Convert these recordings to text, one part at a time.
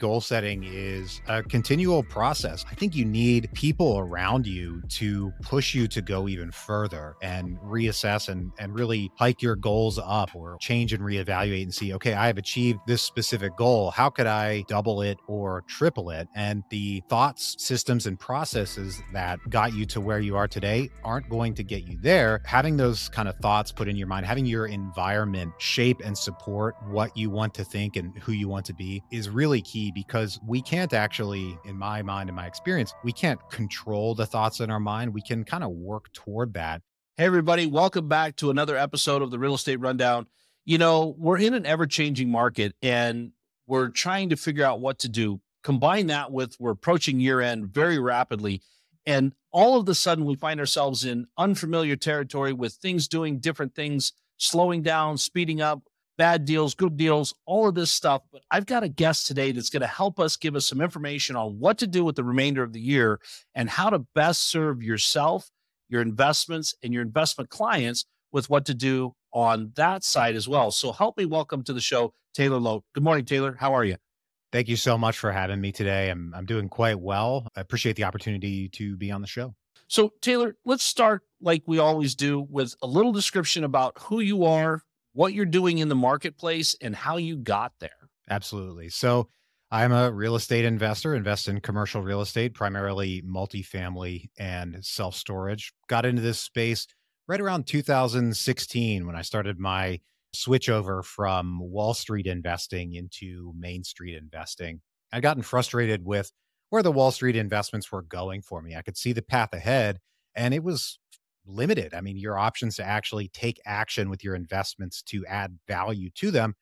Goal setting is a continual process. I think you need people around you to push you to go even further and reassess and, and really hike your goals up or change and reevaluate and see, okay, I have achieved this specific goal. How could I double it or triple it? And the thoughts, systems, and processes that got you to where you are today aren't going to get you there. Having those kind of thoughts put in your mind, having your environment shape and support what you want to think and who you want to be is really key because we can't actually, in my mind, in my experience, we can't control the thoughts in our mind. We can kind of work toward that. Hey, everybody, welcome back to another episode of the Real Estate Rundown. You know, we're in an ever changing market and we're trying to figure out what to do. Combine that with we're approaching year end very rapidly. And all of a sudden, we find ourselves in unfamiliar territory with things doing different things, slowing down, speeding up bad deals, good deals, all of this stuff. But I've got a guest today that's going to help us give us some information on what to do with the remainder of the year and how to best serve yourself, your investments, and your investment clients with what to do on that side as well. So help me welcome to the show, Taylor Loht. Good morning, Taylor. How are you? Thank you so much for having me today. I'm I'm doing quite well. I appreciate the opportunity to be on the show. So, Taylor, let's start like we always do with a little description about who you are, what you're doing in the marketplace and how you got there. Absolutely. So, I'm a real estate investor, invest in commercial real estate, primarily multifamily and self storage. Got into this space right around 2016 when I started my switch over from Wall Street investing into Main Street investing. I'd gotten frustrated with where the Wall Street investments were going for me. I could see the path ahead, and it was limited. I mean, your options to actually take action with your investments to add value to them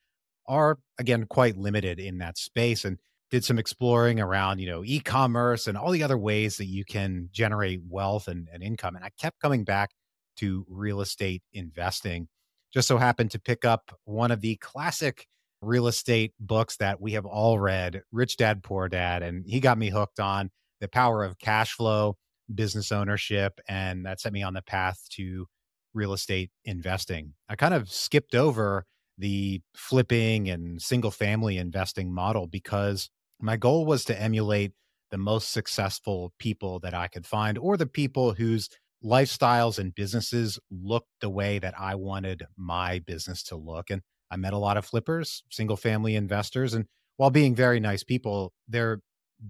are again quite limited in that space and did some exploring around, you know, e-commerce and all the other ways that you can generate wealth and, and income. And I kept coming back to real estate investing. Just so happened to pick up one of the classic real estate books that we have all read, Rich Dad Poor Dad. And he got me hooked on the power of cash flow business ownership, and that set me on the path to real estate investing. I kind of skipped over the flipping and single family investing model because my goal was to emulate the most successful people that I could find or the people whose lifestyles and businesses looked the way that I wanted my business to look. And I met a lot of flippers, single family investors, and while being very nice people, their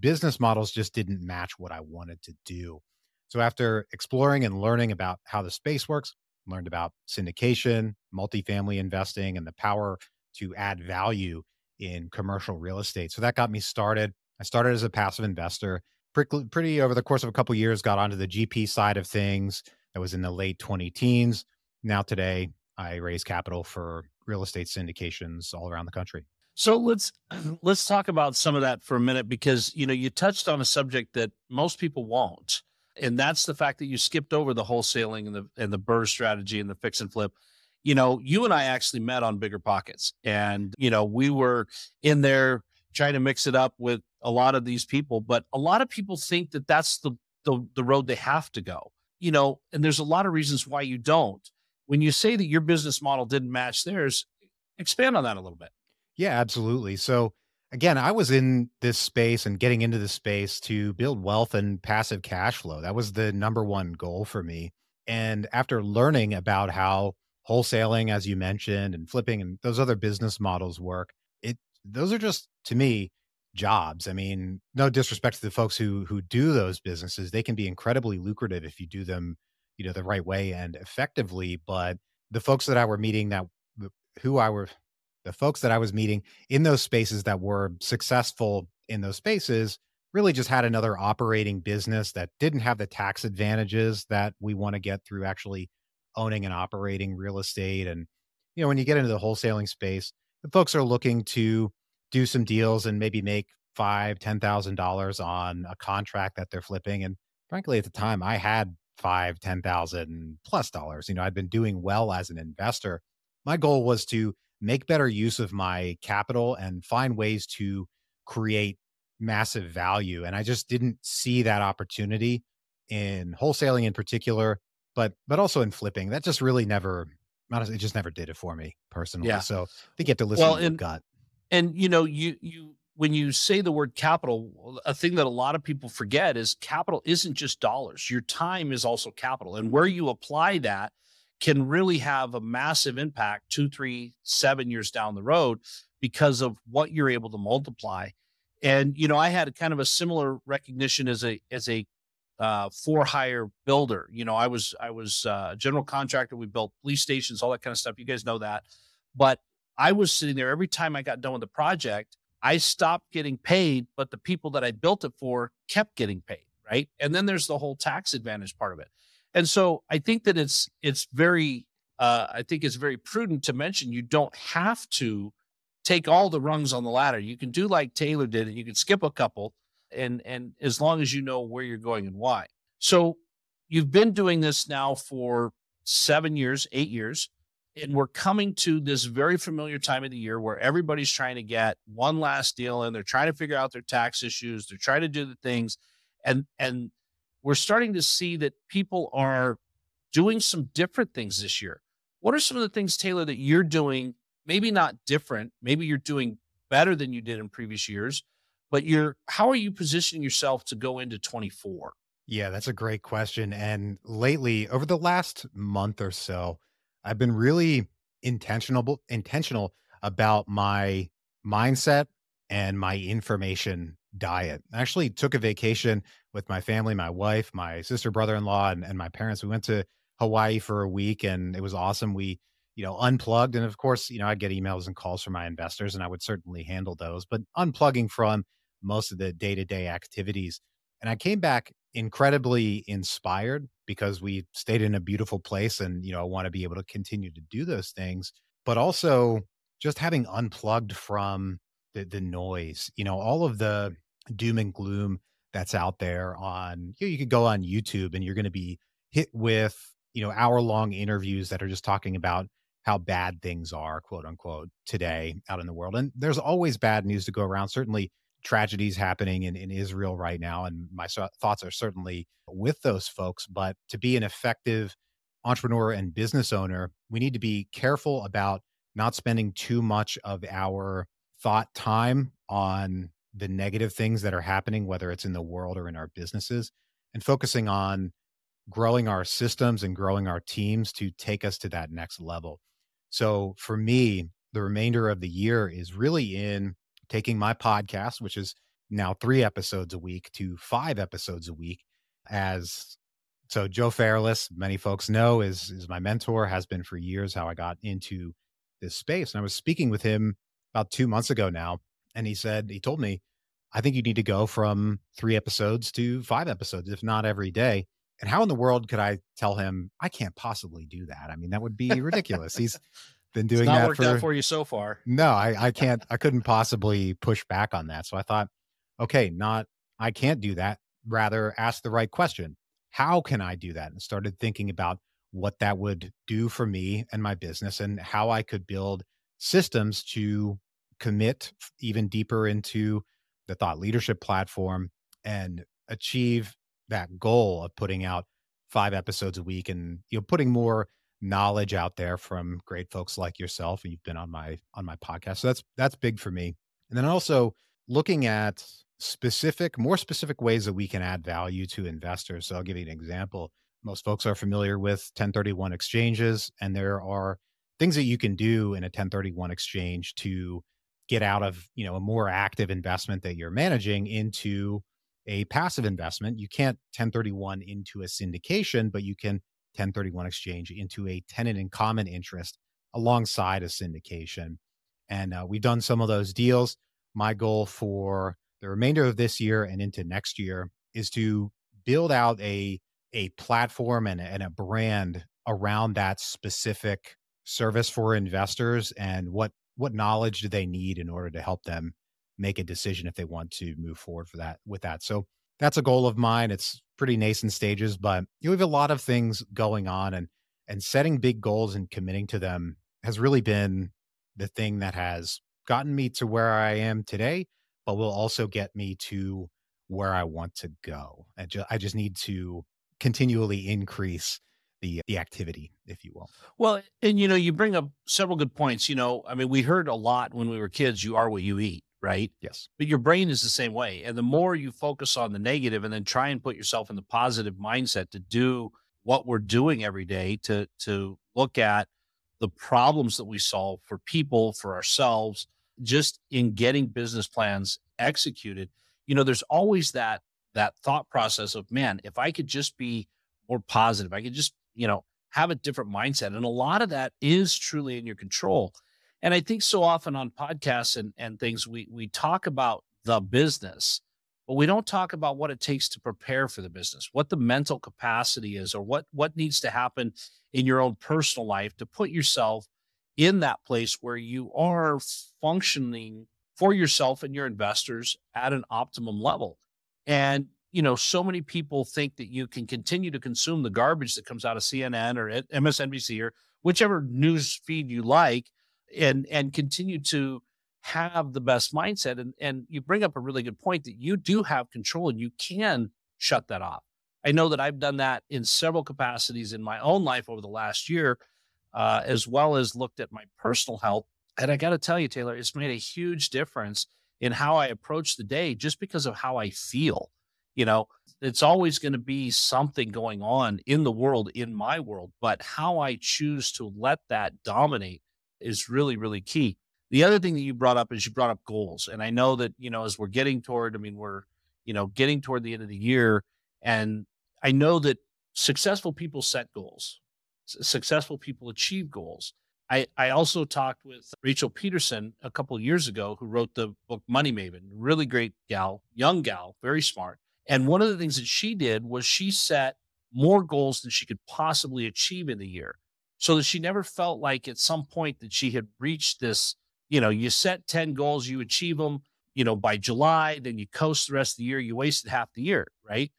business models just didn't match what I wanted to do. So after exploring and learning about how the space works, learned about syndication, multifamily investing, and the power to add value in commercial real estate. So that got me started. I started as a passive investor. Pretty, pretty over the course of a couple of years, got onto the GP side of things. That was in the late 20 teens. Now today, I raise capital for real estate syndications all around the country. So let's let's talk about some of that for a minute because you know you touched on a subject that most people won't and that's the fact that you skipped over the wholesaling and the and the BRRRR strategy and the fix and flip. You know, you and I actually met on Bigger Pockets, and you know we were in there trying to mix it up with a lot of these people, but a lot of people think that that's the the, the road they have to go. You know, and there's a lot of reasons why you don't. When you say that your business model didn't match theirs, expand on that a little bit. Yeah, absolutely. So again, I was in this space and getting into this space to build wealth and passive cash flow. That was the number one goal for me. And after learning about how wholesaling, as you mentioned, and flipping and those other business models work, it those are just to me jobs. I mean, no disrespect to the folks who who do those businesses. They can be incredibly lucrative if you do them, you know, the right way and effectively. But the folks that I were meeting that who I were the folks that I was meeting in those spaces that were successful in those spaces really just had another operating business that didn't have the tax advantages that we want to get through actually owning and operating real estate. And, you know, when you get into the wholesaling space, the folks are looking to do some deals and maybe make five, ten thousand dollars on a contract that they're flipping. And frankly, at the time I had five, ten thousand plus dollars. You know, I'd been doing well as an investor. My goal was to make better use of my capital and find ways to create massive value. And I just didn't see that opportunity in wholesaling in particular, but but also in flipping. That just really never honestly, it just never did it for me personally. Yeah. So I think you have to listen well, to your gut. And you know, you you when you say the word capital, a thing that a lot of people forget is capital isn't just dollars. Your time is also capital. And where you apply that can really have a massive impact two, three, seven years down the road because of what you're able to multiply. And you know, I had kind of a similar recognition as a as a uh, for hire builder. You know, I was I was uh, a general contractor. We built police stations, all that kind of stuff. You guys know that. But I was sitting there every time I got done with the project. I stopped getting paid, but the people that I built it for kept getting paid, right? And then there's the whole tax advantage part of it. And so I think that it's it's very uh, I think it's very prudent to mention you don't have to take all the rungs on the ladder. You can do like Taylor did, and you can skip a couple, and and as long as you know where you're going and why. So you've been doing this now for seven years, eight years, and we're coming to this very familiar time of the year where everybody's trying to get one last deal and they're trying to figure out their tax issues. They're trying to do the things, and and we're starting to see that people are doing some different things this year. What are some of the things, Taylor, that you're doing? Maybe not different. Maybe you're doing better than you did in previous years, but you're how are you positioning yourself to go into 24? Yeah, that's a great question. And lately, over the last month or so, I've been really intentional intentional about my mindset and my information diet. I actually took a vacation with my family, my wife, my sister, brother-in-law, and, and my parents. We went to Hawaii for a week and it was awesome. We, you know, unplugged. And of course, you know, I'd get emails and calls from my investors and I would certainly handle those, but unplugging from most of the day-to-day activities. And I came back incredibly inspired because we stayed in a beautiful place and, you know, I want to be able to continue to do those things, but also just having unplugged from the the noise, you know, all of the doom and gloom that's out there on you, know, you could go on YouTube and you're going to be hit with, you know, hour long interviews that are just talking about how bad things are, quote unquote, today out in the world. And there's always bad news to go around. Certainly tragedies happening in, in Israel right now. And my so- thoughts are certainly with those folks. But to be an effective entrepreneur and business owner, we need to be careful about not spending too much of our thought time on the negative things that are happening, whether it's in the world or in our businesses, and focusing on growing our systems and growing our teams to take us to that next level. So for me, the remainder of the year is really in taking my podcast, which is now three episodes a week, to five episodes a week. As so, Joe Fairless, many folks know, is is my mentor, has been for years. How I got into this space, and I was speaking with him about two months ago now, and he said he told me, I think you need to go from three episodes to five episodes, if not every day. And how in the world could I tell him I can't possibly do that? I mean, that would be ridiculous. He's been doing it's not that worked for, out for you so far. No, I, I can't. I couldn't possibly push back on that. So I thought, okay, not I can't do that. Rather, ask the right question. How can I do that? And started thinking about what that would do for me and my business, and how I could build systems to commit even deeper into the thought leadership platform and achieve that goal of putting out five episodes a week and you know putting more knowledge out there from great folks like yourself and you've been on my on my podcast. So that's that's big for me. And then also looking at specific more specific ways that we can add value to investors. So i'll give you an example. Most folks are familiar with 1031 exchanges and there are things that you can do in a 1031 exchange to get out of you know a more active investment that you're managing into a passive investment. You can't 1031 into a syndication but you can 1031 exchange into a tenant in common interest alongside a syndication. And uh, we've done some of those deals. My goal for the remainder of this year and into next year is to build out a a platform and, and a brand around that specific service for investors and what what knowledge do they need in order to help them make a decision if they want to move forward for that with that? So that's a goal of mine. It's pretty nascent stages but you have a lot of things going on and and setting big goals and committing to them has really been the thing that has gotten me to where i am today but will also get me to where i want to go. And ju- i just need to continually increase the the activity, if you will. Well, and you know, you bring up several good points. You know, I mean, we heard a lot when we were kids, you are what you eat, right? Yes. But your brain is the same way. And the more you focus on the negative and then try and put yourself in the positive mindset to do what we're doing every day to to look at the problems that we solve for people, for ourselves, just in getting business plans executed. You know, there's always that that thought process of, man, if I could just be more positive, I could just, you know, have a different mindset. And a lot of that is truly in your control. And I think so often on podcasts and, and things, we we talk about the business, but we don't talk about what it takes to prepare for the business, what the mental capacity is, or what what needs to happen in your own personal life to put yourself in that place where you are functioning for yourself and your investors at an optimum level. And you know, so many people think that you can continue to consume the garbage that comes out of CNN or MSNBC or whichever news feed you like and and continue to have the best mindset. And and you bring up a really good point that you do have control and you can shut that off. I know that I've done that in several capacities in my own life over the last year uh, as well as looked at my personal health. And I got to tell you Taylor it's made a huge difference in how I approach the day just because of how I feel you know it's always going to be something going on in the world in my world but how i choose to let that dominate is really really key the other thing that you brought up is you brought up goals and i know that you know as we're getting toward i mean we're you know getting toward the end of the year and i know that successful people set goals successful people achieve goals I, I also talked with Rachel Peterson a couple years ago, who wrote the book Money Maven. Really great gal, young gal, very smart. And one of the things that she did was she set more goals than she could possibly achieve in the year so that she never felt like at some point that she had reached this, you know, you set 10 goals, you achieve them, you know, by July, then you coast the rest of the year, you wasted half the year, right?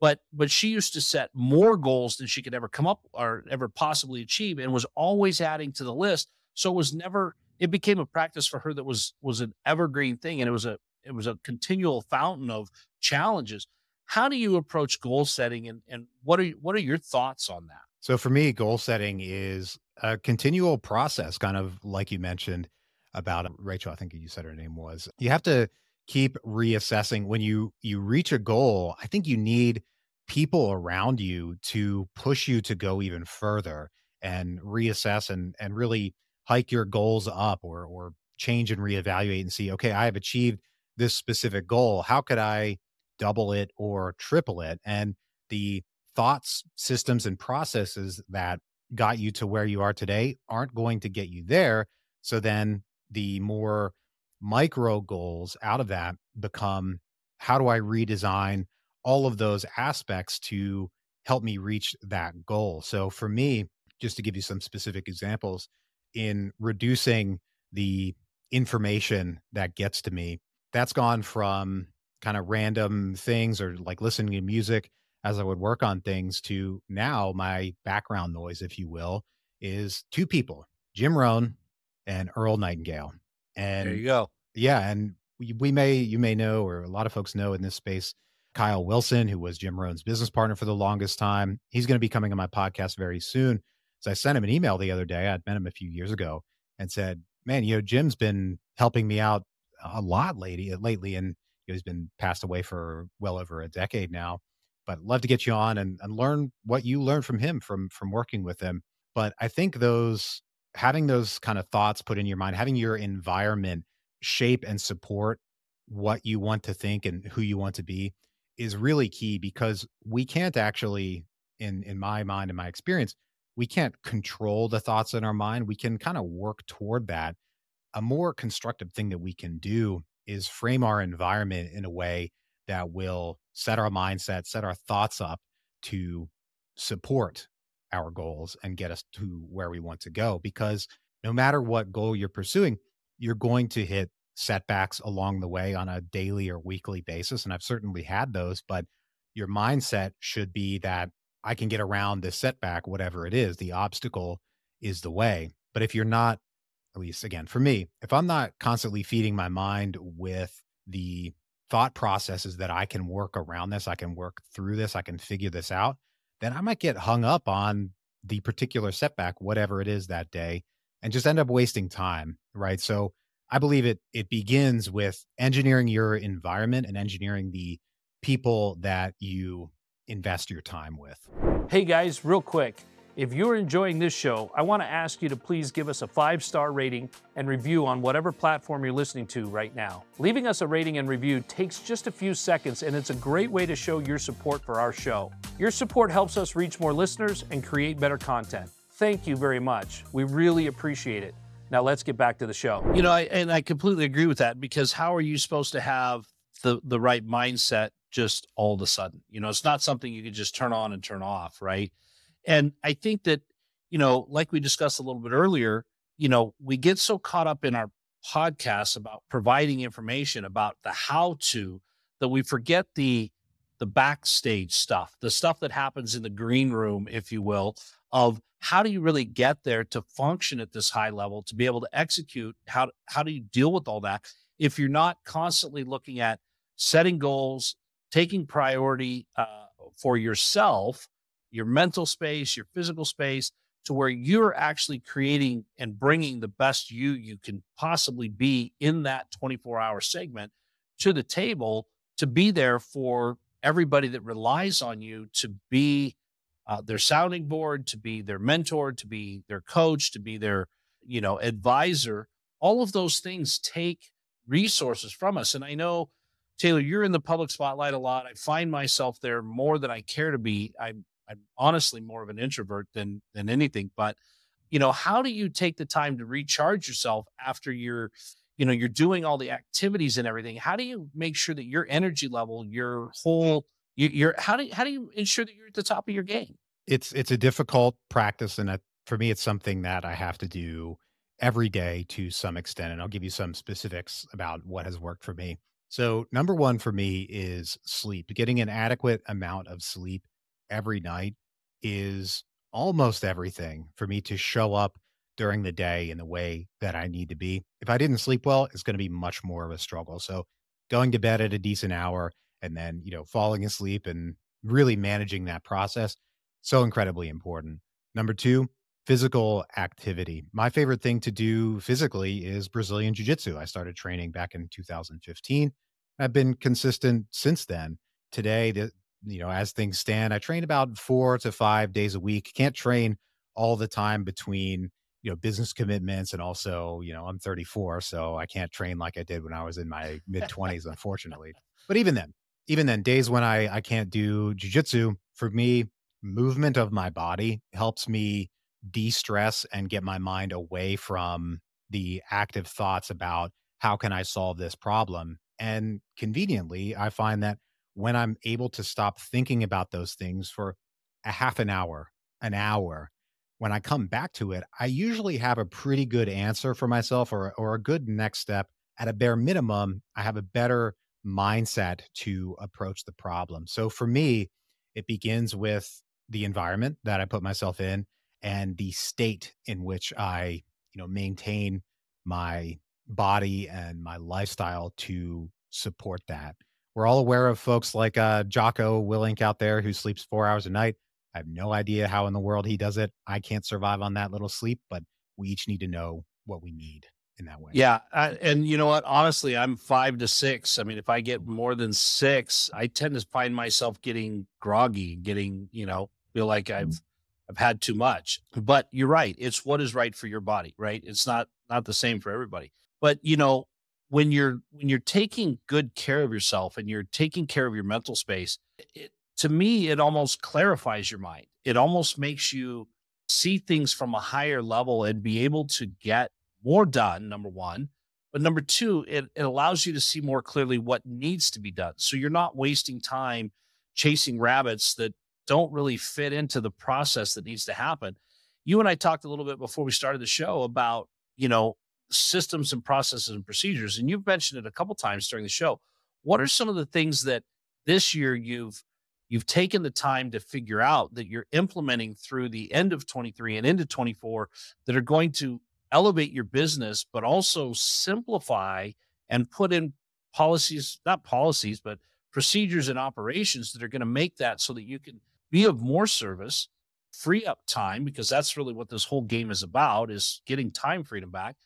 But but she used to set more goals than she could ever come up or ever possibly achieve and was always adding to the list. So it was never it became a practice for her that was was an evergreen thing and it was a it was a continual fountain of challenges. How do you approach goal setting and, and what are what are your thoughts on that? So for me, goal setting is a continual process, kind of like you mentioned about uh, Rachel. I think you said her name was. You have to keep reassessing when you you reach a goal. I think you need people around you to push you to go even further and reassess and and really hike your goals up or or change and reevaluate and see okay i have achieved this specific goal how could i double it or triple it. And the thoughts, systems, and processes that got you to where you are today aren't going to get you there. So then the more micro goals out of that become how do I redesign all of those aspects to help me reach that goal? So for me, just to give you some specific examples, in reducing the information that gets to me, that's gone from kind of random things or like listening to music as I would work on things to now my background noise, if you will, is two people, Jim Rohn and Earl Nightingale. And there you go. Yeah. And we, we may, you may know, or a lot of folks know in this space, Kyle Wilson, who was Jim Rohn's business partner for the longest time. He's going to be coming on my podcast very soon. So I sent him an email the other day. I'd met him a few years ago and said, Man, you know, Jim's been helping me out a lot lately lately. And he's been passed away for well over a decade now. But love to get you on and, and learn what you learned from him from from working with him. But I think those having those kind of thoughts put in your mind, having your environment shape and support what you want to think and who you want to be is really key because we can't actually in in my mind and my experience we can't control the thoughts in our mind we can kind of work toward that a more constructive thing that we can do is frame our environment in a way that will set our mindset, set our thoughts up to support our goals and get us to where we want to go. Because no matter what goal you're pursuing, you're going to hit setbacks along the way on a daily or weekly basis. And I've certainly had those, but your mindset should be that I can get around this setback, whatever it is. The obstacle is the way. But if you're not at least again for me, if I'm not constantly feeding my mind with the thought processes that I can work around this, I can work through this, I can figure this out, then I might get hung up on the particular setback, whatever it is that day, and just end up wasting time. Right. So I believe it it begins with engineering your environment and engineering the people that you invest your time with. Hey guys, real quick. If you're enjoying this show, I want to ask you to please give us a five star rating and review on whatever platform you're listening to right now. Leaving us a rating and review takes just a few seconds, and it's a great way to show your support for our show. Your support helps us reach more listeners and create better content. Thank you very much. We really appreciate it. Now let's get back to the show. You know, I, and I completely agree with that because how are you supposed to have the the right mindset just all of a sudden? You know, it's not something you can just turn on and turn off, right? And I think that, you know, like we discussed a little bit earlier, you know, we get so caught up in our podcasts about providing information about the how to that we forget the the backstage stuff, the stuff that happens in the green room, if you will, of how do you really get there to function at this high level, to be able to execute? How how do you deal with all that if you're not constantly looking at setting goals, taking priority uh, for yourself your mental space, your physical space, to where you're actually creating and bringing the best you you can possibly be in that 24 hour segment to the table to be there for everybody that relies on you to be uh, their sounding board, to be their mentor, to be their coach, to be their you know advisor. All of those things take resources from us, and I know. Taylor, you're in the public spotlight a lot. I find myself there more than I care to be. I'm I'm honestly more of an introvert than than anything. But you know, how do you take the time to recharge yourself after you're, you know, you're doing all the activities and everything? How do you make sure that your energy level, your whole, you, you're how do how do you ensure that you're at the top of your game? It's it's a difficult practice, and for me, it's something that I have to do every day to some extent. And I'll give you some specifics about what has worked for me. So, number one for me is sleep. Getting an adequate amount of sleep every night is almost everything for me to show up during the day in the way that I need to be. If I didn't sleep well, it's going to be much more of a struggle. So going to bed at a decent hour and then, you know, falling asleep and really managing that process so incredibly important. Number 2, physical activity. My favorite thing to do physically is Brazilian jiu-jitsu. I started training back in 2015. I've been consistent since then. Today, the, you know, as things stand, I train about four to five days a week. Can't train all the time between, you know, business commitments and also, you know, I'm 34, so I can't train like I did when I was in my mid 20s, unfortunately. But even then, even then, days when I I can't do jujitsu, for me, movement of my body helps me de-stress and get my mind away from the active thoughts about how can I solve this problem. And conveniently, I find that when I'm able to stop thinking about those things for a half an hour, an hour, when I come back to it, I usually have a pretty good answer for myself or, or a good next step. At a bare minimum, I have a better mindset to approach the problem. So for me, it begins with the environment that I put myself in and the state in which I, you know, maintain my body and my lifestyle to support that. We're all aware of folks like uh, Jocko Willink out there who sleeps four hours a night. I have no idea how in the world he does it. I can't survive on that little sleep, but we each need to know what we need in that way. Yeah. I, and you know what? Honestly, I'm five to six. I mean, if I get more than six, I tend to find myself getting groggy, getting, you know, feel like I've, I've had too much. But you're right. It's what is right for your body, right? It's not, not the same for everybody. But, you know, when you're when you're taking good care of yourself and you're taking care of your mental space it, to me it almost clarifies your mind. It almost makes you see things from a higher level and be able to get more done number one but number two it, it allows you to see more clearly what needs to be done. So you're not wasting time chasing rabbits that don't really fit into the process that needs to happen. You and i talked a little bit before we started the show about you know systems and processes and procedures. And you've mentioned it a couple times during the show. What are some of the things that this year you've you've taken the time to figure out that you're implementing through the end of 23 and into 24 that are going to elevate your business, but also simplify and put in policies, not policies, but procedures and operations that are going to make that so that you can be of more service, free up time, because that's really what this whole game is about is getting time freedom back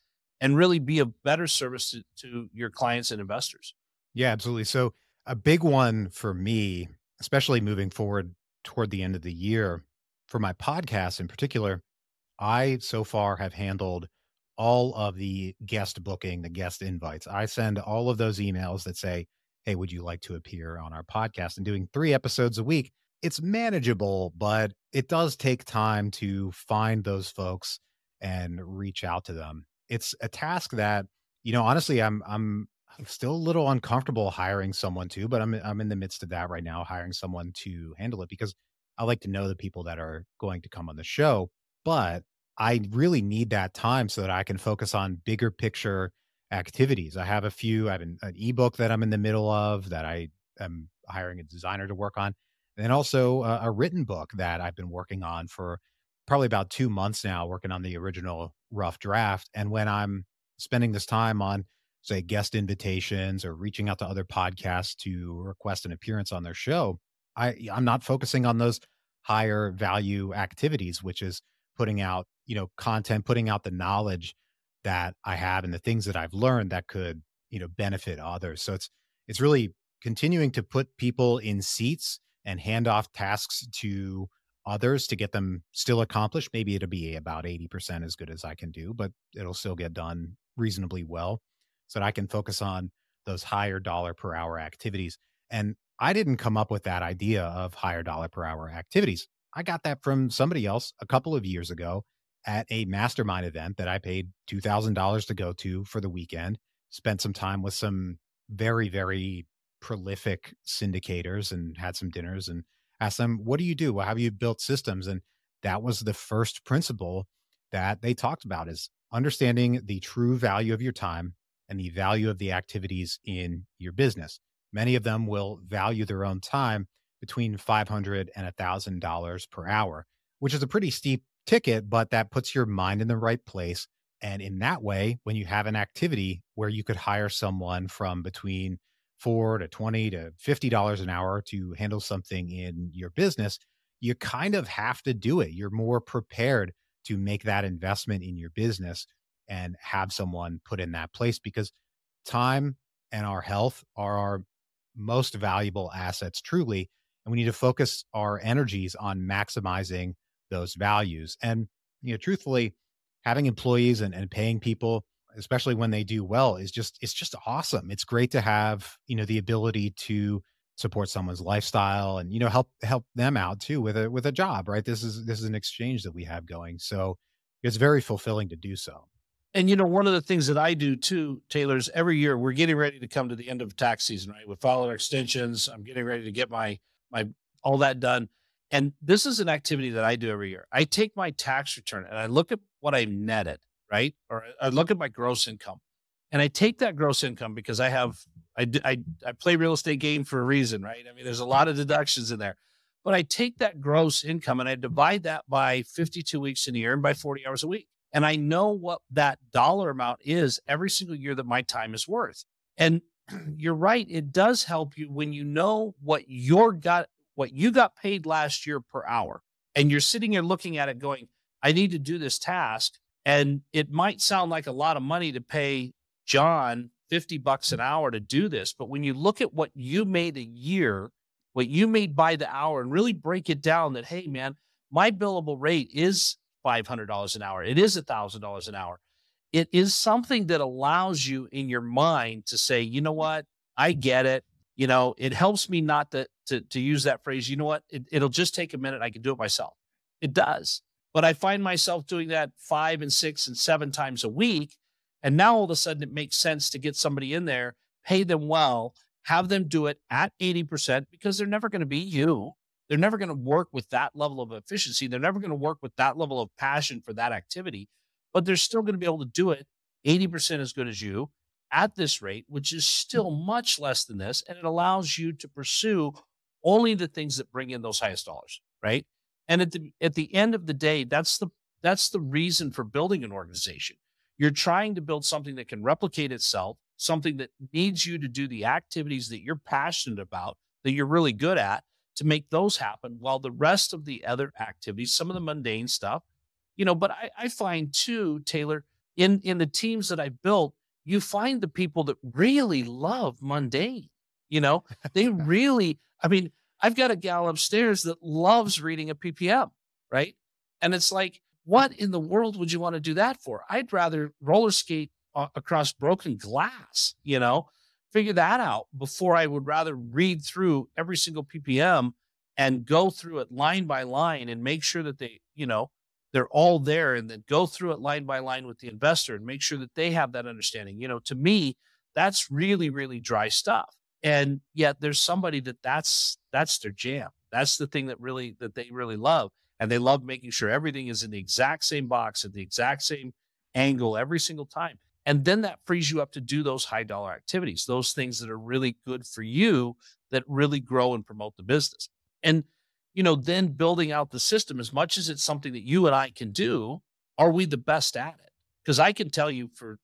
and really be a better service to, to your clients and investors. Yeah, absolutely. So, a big one for me, especially moving forward toward the end of the year, for my podcast in particular, I so far have handled all of the guest booking, the guest invites. I send all of those emails that say, Hey, would you like to appear on our podcast? And doing three episodes a week, it's manageable, but it does take time to find those folks and reach out to them. It's a task that, you know, honestly, I'm I'm still a little uncomfortable hiring someone to, but I'm I'm in the midst of that right now, hiring someone to handle it because I like to know the people that are going to come on the show. But I really need that time so that I can focus on bigger picture activities. I have a few, I have an, an ebook that I'm in the middle of that I am hiring a designer to work on. And also a, a written book that I've been working on for probably about two months now, working on the original rough draft. And when I'm spending this time on, say, guest invitations or reaching out to other podcasts to request an appearance on their show, I, I'm not focusing on those higher value activities, which is putting out, you know, content, putting out the knowledge that I have and the things that I've learned that could, you know, benefit others. So it's it's really continuing to put people in seats and hand off tasks to others to get them still accomplished. Maybe it'll be about 80% as good as I can do, but it'll still get done reasonably well so that I can focus on those higher dollar per hour activities. And I didn't come up with that idea of higher dollar per hour activities. I got that from somebody else a couple of years ago at a mastermind event that I paid $2,000 to go to for the weekend. Spent some time with some very, very prolific syndicators and had some dinners and asked them, What do you do? How have you built systems? And that was the first principle that they talked about is understanding the true value of your time and the value of the activities in your business. Many of them will value their own time between 500 and $1,000 per hour, which is a pretty steep ticket, but that puts your mind in the right place. And in that way, when you have an activity where you could hire someone from between four to 20 to $50 an hour to handle something in your business, you kind of have to do it. You're more prepared to make that investment in your business and have someone put in that place because time and our health are our most valuable assets, truly. And we need to focus our energies on maximizing those values. And, you know, truthfully, having employees and, and paying people, especially when they do well, is just it's just awesome. It's great to have, you know, the ability to support someone's lifestyle and, you know, help help them out too with a with a job, right? This is this is an exchange that we have going. So it's very fulfilling to do so. And you know, one of the things that I do too, Taylor, is every year we're getting ready to come to the end of tax season, right? File our extensions. I'm getting ready to get my my all that done. And this is an activity that I do every year. I take my tax return and I look at what I netted, right? Or I look at my gross income. And I take that gross income because I have I I I play real estate game for a reason, right? I mean, there's a lot of deductions in there. But I take that gross income and I divide that by 52 weeks in a year and by 40 hours a week. And I know what that dollar amount is every single year that my time is worth. And you're right, it does help you when you know what your got what you got paid last year per hour. And you're sitting here looking at it going, I need to do this task. And it might sound like a lot of money to pay John 50 bucks an hour to do this. But when you look at what you made a year, what you made by the hour, and really break it down that, hey, man, my billable rate is $500 an hour. It is $1,000 an hour. It is something that allows you in your mind to say, you know what? I get it. You know, it helps me not to, to, to use that phrase, you know what? It, it'll just take a minute. I can do it myself. It does. But I find myself doing that five and six and seven times a week. And now all of a sudden it makes sense to get somebody in there, pay them well, have them do it at 80% because they're never going to be you. They're never going to work with that level of efficiency. They're never going to work with that level of passion for that activity, but they're still going to be able to do it 80% as good as you at this rate, which is still much less than this. And it allows you to pursue only the things that bring in those highest dollars, right? And at the at the end of the day, that's the that's the reason for building an organization. You're trying to build something that can replicate itself, something that needs you to do the activities that you're passionate about, that you're really good at, to make those happen while the rest of the other activities, some of the mundane stuff, you know, but I, I find too, Taylor, in in the teams that I built, you find the people that really love mundane. You know, they really, I mean, I've got a gal upstairs that loves reading a PPM, right? And it's like, what in the world would you want to do that for? I'd rather roller skate across broken glass, you know, figure that out before I would rather read through every single PPM and go through it line by line and make sure that they, you know, they're all there and then go through it line by line with the investor and make sure that they have that understanding. You know, to me, that's really, really dry stuff. And yet there's somebody that that's, that's their jam. That's the thing that really, that they really love. And they love making sure everything is in the exact same box at the exact same angle every single time. And then that frees you up to do those high dollar activities, those things that are really good for you that really grow and promote the business. And, you know, then building out the system, as much as it's something that you and I can do, are we the best at it? Because I can tell you for,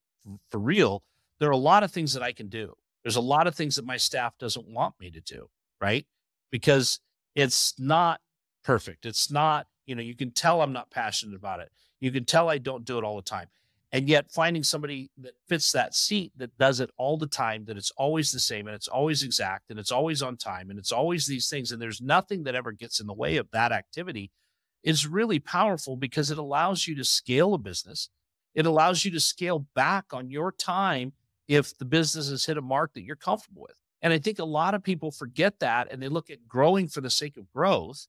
for real, there are a lot of things that I can do. There's a lot of things that my staff doesn't want me to do, right? Because it's not perfect. It's not, you know, you can tell I'm not passionate about it. You can tell I don't do it all the time and yet finding somebody that fits that seat that does it all the time that it's always the same and it's always exact and it's always on time and it's always these things and there's nothing that ever gets in the way of that activity is really powerful because it allows you to scale a business it allows you to scale back on your time if the business has hit a mark that you're comfortable with and i think a lot of people forget that and they look at growing for the sake of growth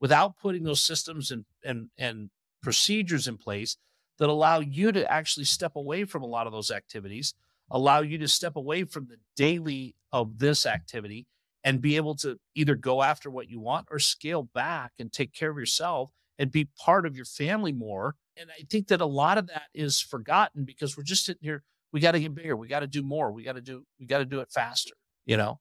without putting those systems and and and procedures in place that allow you to actually step away from a lot of those activities, allow you to step away from the daily of this activity and be able to either go after what you want or scale back and take care of yourself and be part of your family more. And I think that a lot of that is forgotten because we're just sitting here. We got to get bigger. We got to do more. We got to do, we got to do it faster, you know?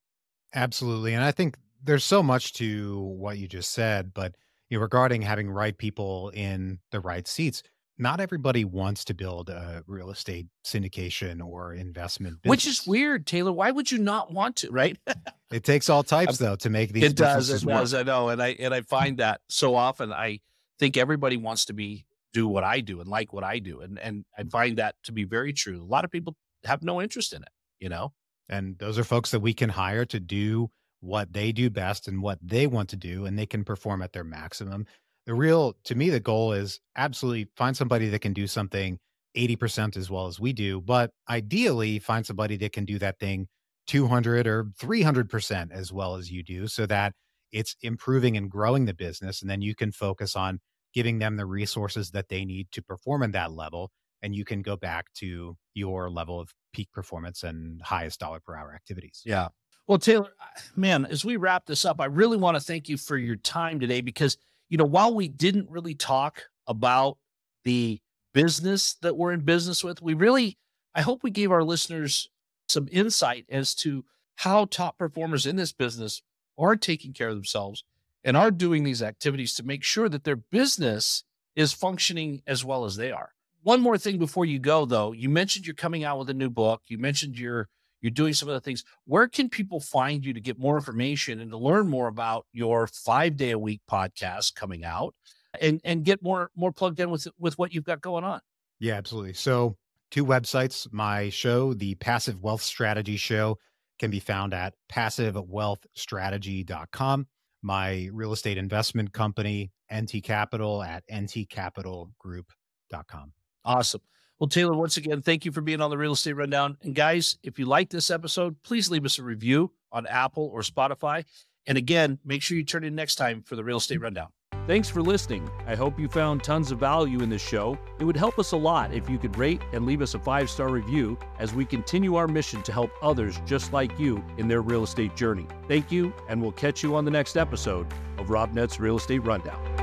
Absolutely. And I think there's so much to what you just said, but you know, regarding having right people in the right seats, not everybody wants to build a real estate syndication or investment business. Which is weird, Taylor. Why would you not want to, right? it takes all types though to make these It does, it work. does. I know. And I and I find that so often I think everybody wants to be do what I do and like what I do. And and I mm-hmm. find that to be very true. A lot of people have no interest in it, you know? And those are folks that we can hire to do what they do best and what they want to do and they can perform at their maximum the real to me the goal is absolutely find somebody that can do something 80% as well as we do but ideally find somebody that can do that thing 200 or 300% as well as you do so that it's improving and growing the business and then you can focus on giving them the resources that they need to perform at that level and you can go back to your level of peak performance and highest dollar per hour activities. Yeah. Well taylor man as we wrap this up i really want to thank you for your time today because you know, while we didn't really talk about the business that we're in business with, we really, I hope we gave our listeners some insight as to how top performers in this business are taking care of themselves and are doing these activities to make sure that their business is functioning as well as they are. One more thing before you go, though, you mentioned you're coming out with a new book. You mentioned you're you're doing some of the things. Where can people find you to get more information and to learn more about your five day a week podcast coming out and, and get more, more plugged in with, with what you've got going on? Yeah, absolutely. So two websites, my show, the passive wealth strategy show can be found at passivewealthstrategy.com. My real estate investment company, NT Capital at ntcapitalgroup.com. Awesome. Well, Taylor, once again, thank you for being on the Real Estate Rundown. And guys, if you like this episode, please leave us a review on Apple or Spotify. And again, make sure you turn in next time for the Real Estate Rundown. Thanks for listening. I hope you found tons of value in this show. It would help us a lot if you could rate and leave us a five star review as we continue our mission to help others just like you in their real estate journey. Thank you, and we'll catch you on the next episode of Robnett's Real Estate Rundown.